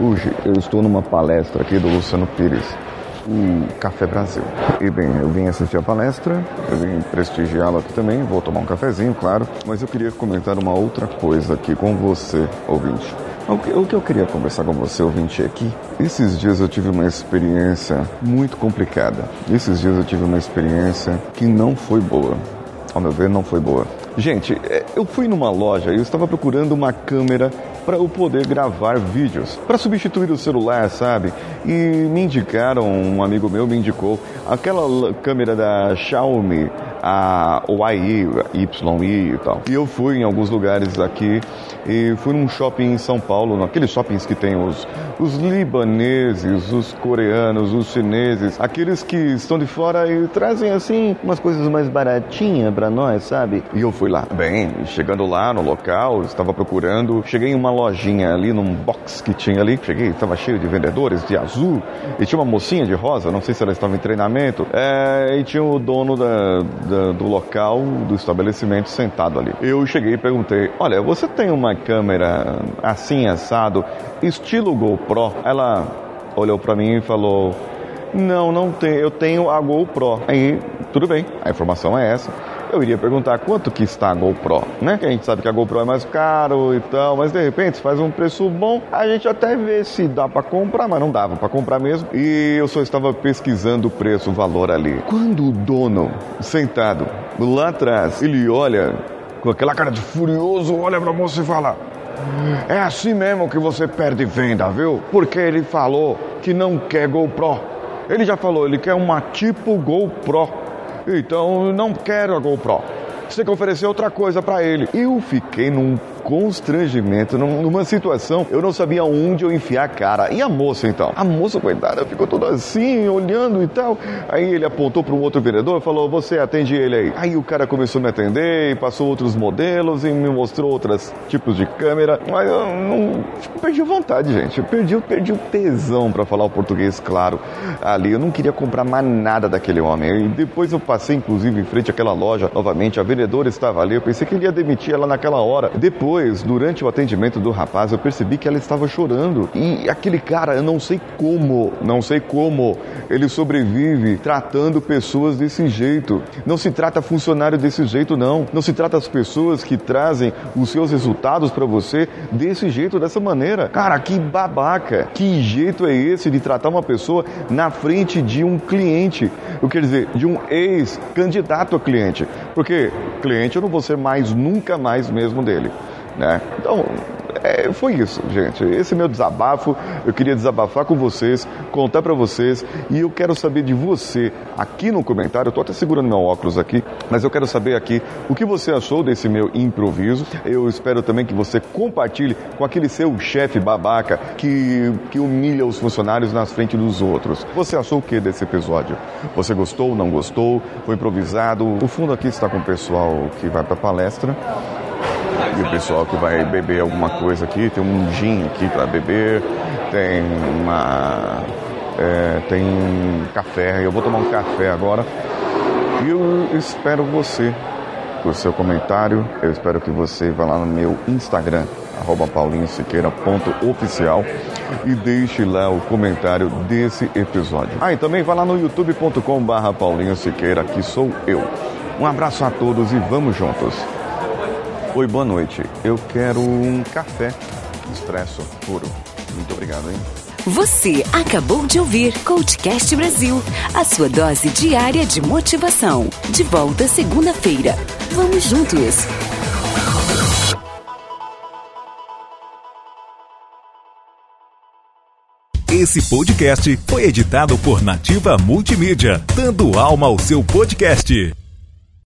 Hoje eu estou numa palestra aqui do Luciano Pires, o Café Brasil. E bem, eu vim assistir a palestra, eu vim prestigiá-la aqui também, vou tomar um cafezinho, claro, mas eu queria comentar uma outra coisa aqui com você, ouvinte. O que, que eu queria conversar com você, ouvinte, aqui. Esses dias eu tive uma experiência muito complicada. Esses dias eu tive uma experiência que não foi boa. Ao meu ver, não foi boa. Gente, é, eu fui numa loja e eu estava procurando uma câmera para eu poder gravar vídeos, para substituir o celular, sabe? E me indicaram, um amigo meu me indicou aquela câmera da Xiaomi, a YI, YI e tal. E eu fui em alguns lugares aqui e fui num shopping em São Paulo, naqueles shoppings que tem os, os libaneses, os coreanos, os chineses, aqueles que estão de fora e trazem assim umas coisas mais baratinhas para nós, sabe? E eu fui lá. Bem, chegando lá no local, estava procurando, cheguei em uma lojinha ali, num box que tinha ali, cheguei, estava cheio de vendedores de azul e tinha uma mocinha de rosa, não sei se ela estava em treinamento, é, e tinha o dono da, da, do local, do estabelecimento sentado ali. Eu cheguei e perguntei: Olha, você tem uma câmera assim assado, estilo GoPro? Ela olhou para mim e falou: Não, não tenho, eu tenho a GoPro. Aí, tudo bem, a informação é essa. Eu iria perguntar quanto que está a GoPro, né? Que a gente sabe que a GoPro é mais caro e tal, mas de repente faz um preço bom, a gente até vê se dá para comprar, mas não dava para comprar mesmo. E eu só estava pesquisando o preço, o valor ali. Quando o dono sentado lá atrás, ele olha com aquela cara de furioso, olha pra moça e fala: É assim mesmo que você perde venda, viu? Porque ele falou que não quer GoPro. Ele já falou, ele quer uma tipo GoPro. Então não quero a GoPro. Você tem que oferecer outra coisa para ele. Eu fiquei num constrangimento, numa situação, eu não sabia onde eu enfiar a cara. E a moça então? A moça, coitada, ficou toda assim, olhando e tal. Aí ele apontou para um outro vereador e falou: Você atende ele aí. Aí o cara começou a me atender e passou outros modelos e me mostrou outros tipos de câmera. Mas eu não. Tipo, perdi a vontade, gente. Eu perdi, eu perdi o tesão para falar o português claro ali. Eu não queria comprar mais nada daquele homem. E depois eu passei, inclusive, em frente àquela loja novamente. A vendedora estava ali. Eu pensei que ele ia demitir ela naquela hora. Depois depois, durante o atendimento do rapaz, eu percebi que ela estava chorando. E aquele cara, eu não sei como, não sei como ele sobrevive tratando pessoas desse jeito. Não se trata funcionário desse jeito, não. Não se trata as pessoas que trazem os seus resultados para você desse jeito, dessa maneira. Cara, que babaca. Que jeito é esse de tratar uma pessoa na frente de um cliente? Eu quero dizer, de um ex-candidato a cliente. Porque cliente eu não vou ser mais, nunca mais mesmo dele. Né? Então, é, foi isso, gente. Esse é meu desabafo. Eu queria desabafar com vocês, contar para vocês e eu quero saber de você aqui no comentário. Eu tô até segurando meu óculos aqui, mas eu quero saber aqui o que você achou desse meu improviso. Eu espero também que você compartilhe com aquele seu chefe babaca que, que humilha os funcionários nas frente dos outros. Você achou o que desse episódio? Você gostou, não gostou? Foi improvisado? O fundo aqui está com o pessoal que vai para palestra e o pessoal que vai beber alguma coisa aqui, tem um gin aqui para beber, tem uma. É, tem café, eu vou tomar um café agora. E eu espero você, o seu comentário, eu espero que você vá lá no meu Instagram, arroba paulinhosiqueira.oficial e deixe lá o comentário desse episódio. Ah, e também vá lá no youtube.com barra Paulinho Siqueira, que sou eu. Um abraço a todos e vamos juntos. Oi, boa noite. Eu quero um café expresso puro. Muito obrigado, hein? Você acabou de ouvir Coachcast Brasil, a sua dose diária de motivação. De volta segunda-feira. Vamos juntos. Esse podcast foi editado por Nativa Multimídia, dando alma ao seu podcast.